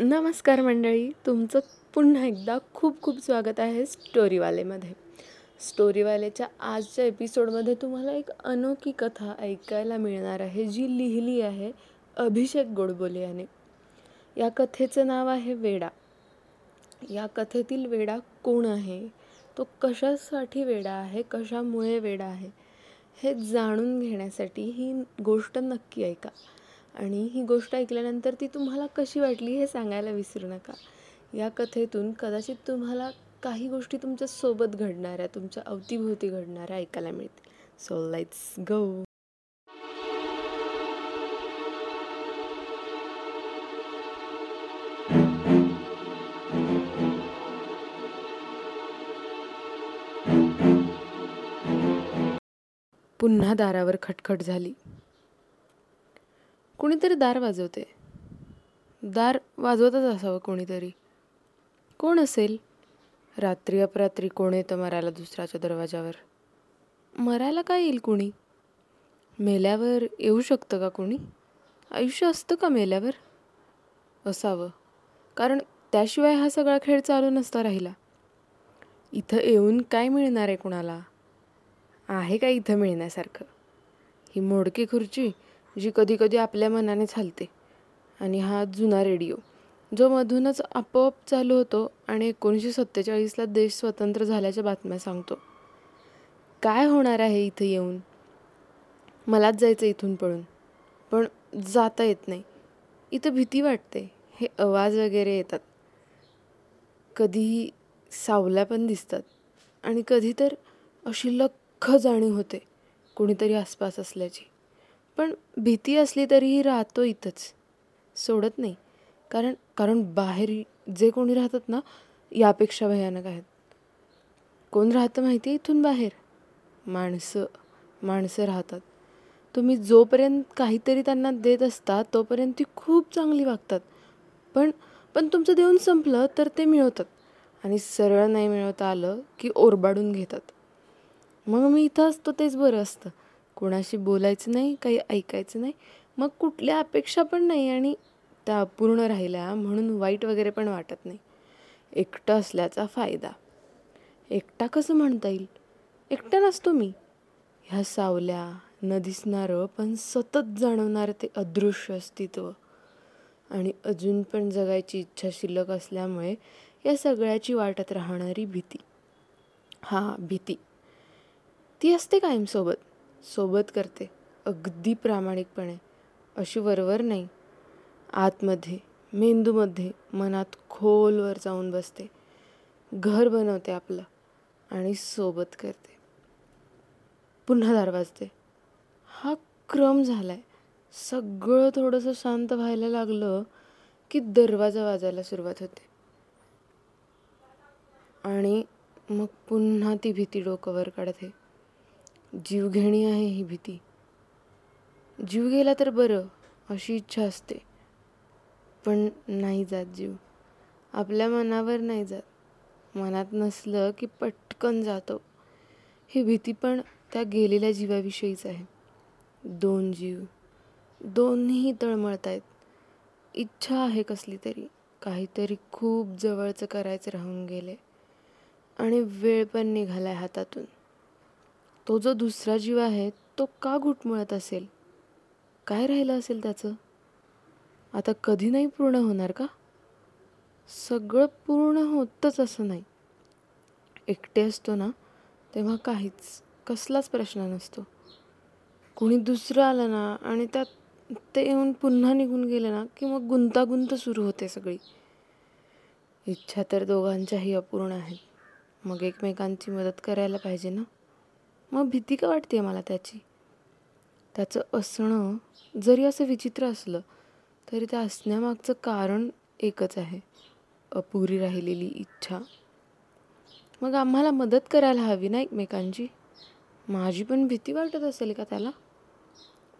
नमस्कार मंडळी तुमचं पुन्हा एकदा खूप खूप स्वागत आहे स्टोरीवालेमध्ये. स्टोरीवालेच्या आजच्या एपिसोडमध्ये तुम्हाला एक अनोखी कथा ऐकायला मिळणार आहे जी लिहिली आहे अभिषेक गोडबोले याने या कथेचं नाव आहे वेडा. या कथेतील वेडा कोण आहे? तो कशासाठी वेडा आहे? कशामुळे वेडा आहे? हे जाणून घेण्यासाठी ही गोष्ट नक्की ऐका. आणि ही गोष्ट ऐकल्यानंतर ती तुम्हाला कशी वाटली हे सांगायला विसरू नका. या कथेतून कदाचित तुम्हाला काही गोष्टी तुमच्यासोबत घडणाऱ्या तुमच्या अवतीभोवती घडणाऱ्या ऐकायला मिळतील. सो लाईट्स गो पुन्हा दारावर खटखट झाली. कुणीतरी दार वाजवते. दार वाजवतच असावं कोणीतरी. कोण असेल? रात्री अपरात्री कोण येतं मरायला दुसऱ्याच्या दरवाजावर मरायला काय येईल कुणी? मेल्यावर येऊ शकतं का कोणी? आयुष्य असतं का मेल्यावर? असावं. कारण त्याशिवाय हा सगळा खेळ चालू नसता राहिला. इथं येऊन काय मिळणार आहे कुणाला? आहे का इथं मिळण्यासारखं? ही मोडकी खुर्ची जी कधीकधी आपल्या मनाने चालते आणि हा जुना रेडिओ जो मधूनच आपोआप चालू होतो आणि एकोणीसशे सत्तेचाळीसला देश स्वतंत्र झाल्याच्या बातम्या सांगतो. काय होणार आहे इथं येऊन? मलाच जायचं इथून पळून. पण जाता येत नाही. इथं भीती वाटते. हे आवाज वगैरे येतात. कधीही सावल्या पण दिसतात. आणि कधी तर अशी लख्ख जाणीव होते. कोणीतरी आसपास असल्याची. पण भीती असली तरीही राहतो इथंच. सोडत नाही. कारण कारण बाहेर जे कोणी राहतात ना यापेक्षा भयानक आहेत. कोण राहतं माहिती आहे इथून बाहेर? माणसं माणसं राहतात. तुम्ही जोपर्यंत काहीतरी त्यांना देत असता तोपर्यंत ती खूप चांगली वागतात. पण पण तुमचं देऊन संपलं तर ते मिळवतात. आणि सरळ नाही मिळवता आलं की ओरबाडून घेतात. मग मी इथं असतो तेच बरं असतं. कोणाशी बोलायचं नाही काही ऐकायचं नाही. मग कुठल्या अपेक्षा पण नाही आणि त्या अपूर्ण राहिल्या म्हणून वाईट वगैरे पण वाटत नाही. एकटं असल्याचा फायदा. एकटा कसं म्हणता येईल? एकटा नसतो मी. ह्या सावल्या न दिसणारं पण सतत जाणवणारं ते अदृश्य अस्तित्व. आणि अजून पण जगायची इच्छा शिल्लक असल्यामुळे या सगळ्याची वाटत राहणारी भीती. हां भीती. ती असते कायमसोबत. सोबत करते. अगदी प्रामाणिकपणे. अशी वरवर नाही. आतमध्ये मेंदूमध्ये मनात खोलवर जाऊन बसते. घर बनवते आपलं आणि सोबत करते. पुन्हा दार वाजते. हा क्रम झाला आहे सगळं थोडंसं शांत व्हायला लागलं की दरवाजा वाजायला सुरुवात होते. आणि मग पुन्हा ती भीती डोकंवर काढते. जीवघेणी आहे ही भीती. जीव गेला तर बरं अशी इच्छा असते. पण नाही जात जीव. आपल्या मनावर नाही जात. मनात नसलं की पटकन जातो. ही भीती पण त्या गेलेल्या जीवाविषयीच आहे. दोन जीव. दोन्ही तळमळत आहेत. इच्छा आहे कसली तरी. काहीतरी खूप जवळचं करायचं राहून गेले. आणि वेळ पण निघालाय हातातून. तो जो दुसरा जीव आहे तो का घुटमळत असेल? काय राहिलं असेल त्याचं? आता कधी नाही पूर्ण होणार का? सगळं पूर्ण होतच असं नाही. एकटे असतो ना तेव्हा काहीच कसलाच प्रश्न नसतो. कोणी दुसरं आलं ना आणि त्यात ते येऊन पुन्हा निघून गेलं ना की मग गुंतागुंत सुरू होते सगळी. इच्छा तर दोघांच्याही अपूर्ण आहेत. मग एकमेकांची मदत करायला पाहिजे ना? मग भीती का वाटते मला त्याची? त्याचं असणं जरी असं विचित्र असलं तरी त्या असण्यामागचं कारण एकच आहे अपुरी राहिलेली इच्छा. मग आम्हाला मदत करायला हवी ना एकमेकांची? माझी पण भीती वाटत असेल का त्याला?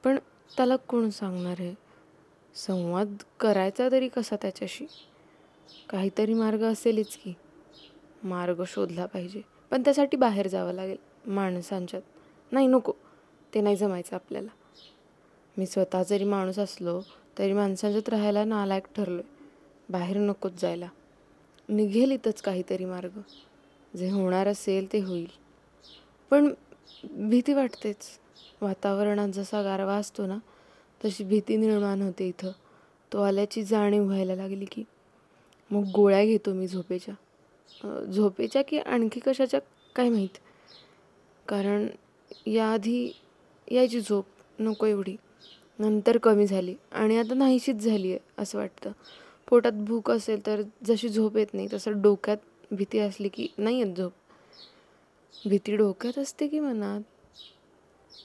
पण त्याला कोण सांगणार आहे संवाद करायचा तरी कसा त्याच्याशी? काहीतरी मार्ग असेलच की. मार्ग शोधला पाहिजे. पण त्यासाठी बाहेर जावं लागेल. माणसांच्यात. नाही नको. ते नाही जमायचं आपल्याला. मी स्वतः जरी माणूस असलो तरी माणसांच्यात राहायला नालायक ठरलो आहे बाहेर नकोच जायला. निघेल इथंच काहीतरी मार्ग. जे होणार असेल ते होईल. पण भीती वाटतेच. वातावरणात जसा गारवा असतो ना तशी भीती निर्माण होते इथं. तो आल्याची जाणीव व्हायला लागली की मग गोळ्या घेतो मी झोपेच्या. झोपेच्या की आणखी कशाच्या? काय माहीत. कारण याआधी यायची झोप नको एवढी. नंतर कमी झाली आणि आता नाहीशीच झाली आहे असं वाटतं. पोटात भूक असेल तर जशी झोप येत नाही तसं डोक्यात भीती असली की नाही येत झोप. भीती डोक्यात असते की मनात?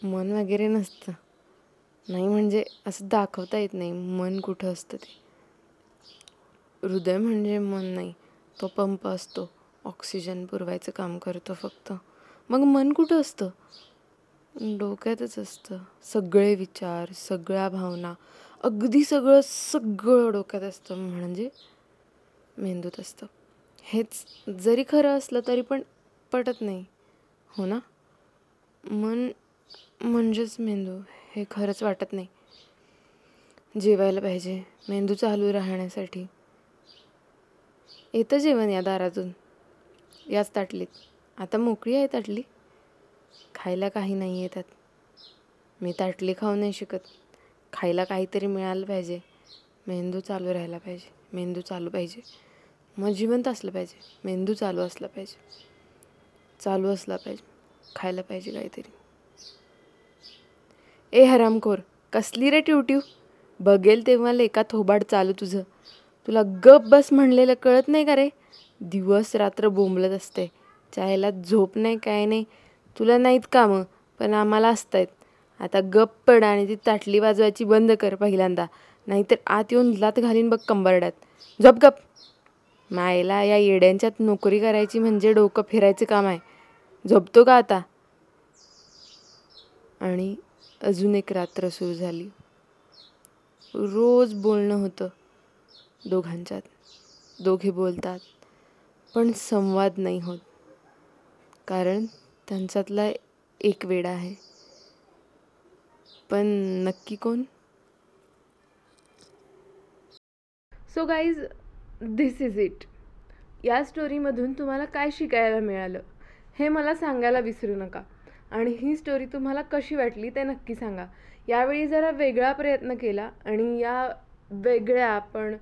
मन वगैरे नसतं. नाही म्हणजे असं दाखवता येत नाही मन कुठं असतं ते. हृदय म्हणजे मन नाही तो पंप असतो. ऑक्सिजन पुरवायचं काम करतो फक्त. मग मन कुठं असतं? डोक्यातच असतं. सगळे विचार सगळ्या भावना अगदी सगळं सगळं डोक्यात असतं. म्हणजे मेंदूत असतं. हेच जरी खरं असलं तरी पण पटत नाही. हो ना? मन म्हणजेच मेंदू. हे खरंच वाटत नाही. जेवायला पाहिजे. मेंदू चालू राहण्यासाठी. येतं जेवण या दारातून. याच ताटलीत. आता मोकळी आहे ताटली. खायला काही नाही आहे त्यात. मी ताटली खाऊ नाही शकत. खायला काहीतरी मिळालं पाहिजे. मेंदू चालू राहायला पाहिजे. मेंदू चालू पाहिजे. मग जिवंत असलं पाहिजे. मेंदू चालू असला पाहिजे. चालू असला पाहिजे. खायला पाहिजे काहीतरी. ए हरामखोर कसली रे ट्यूट्यू? बघेल तेव्हा लेका थोबाड चालू तुझं. तुला गप बस म्हणलेलं कळत नाही का रे? दिवस रात्र बोंबलत असते. चायला झोप नाही काय नाही. तुला नाहीत कामं पण आम्हाला असत आहेत आता गप पड आणि ती ताटली वाजवायची बंद कर पहिल्यांदा. नाहीतर आत येऊन लात घालीन बघ कंबरड्यात. झोप गप. मायला या येड्यांच्यात नोकरी करायची म्हणजे डोकं फिरायचं काम आहे. झोपतो का आता? आणि अजून एक रात्र सुरू झाली. रोज बोलणं होतं. दोघांच्यात. दोघे बोलतात. पण संवाद नाही होत. कारण त्यांच्यातला एक वेडा आहे. पण नक्की कोण? So guys this is it या स्टोरीमधून तुम्हाला काय शिकायला मिळालं हे मला सांगायला विसरू नका. आणि ही स्टोरी तुम्हाला कशी वाटली ते नक्की सांगा. यावेळी जरा वेगळा प्रयत्न केला आणि या वेगळ्या पण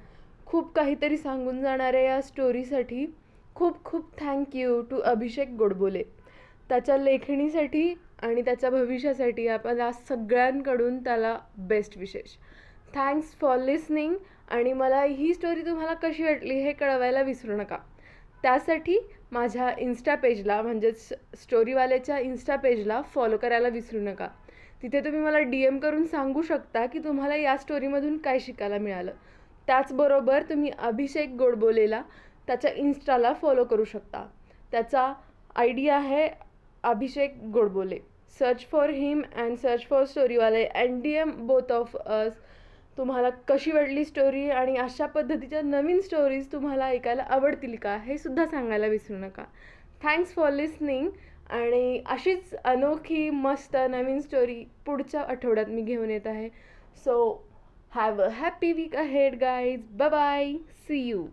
खूप काहीतरी सांगून जाणाऱ्या या स्टोरीसाठी खूप खूप थँक्यू टू अभिषेक गोडबोले. त्याच्या लेखणीसाठी आणि त्याच्या भविष्यासाठी आपण सगळ्यांकडून त्याला बेस्ट विशेष. थँक्स फॉर लिसनिंग आणि मला ही स्टोरी तुम्हाला कशी वाटली हे कळवायला विसरू नका. त्यासाठी माझ्या इन्स्टा पेजला म्हणजेच स्टोरीवाल्याच्या इन्स्टा पेजला फॉलो करायला विसरू नका. तिथे तुम्ही मला डी एम करून सांगू शकता की तुम्हाला या स्टोरीमधून काय शिकायला मिळालं. त्याचबरोबर तुम्ही अभिषेक गोडबोलेला त्याच्या इन्स्टाला फॉलो करू शकता. त्याचा आय डी आहे Abhishek Godbole. Search for him and search for स्टोरीवाले and D M both of us तुम्हाला कशी वाटली स्टोरी आणि अशा पद्धतीच्या नवीन स्टोरीज तुम्हाला ऐकायला आवडतील का? हे सुद्धा सांगायला विसरू नका. थँक्स फॉर लिसनिंग आणि अशीच अनोखी मस्त नवीन स्टोरी पुढच्या आठवड्यात मी घेऊन येत आहे. So have a happy week ahead guys bye bye see you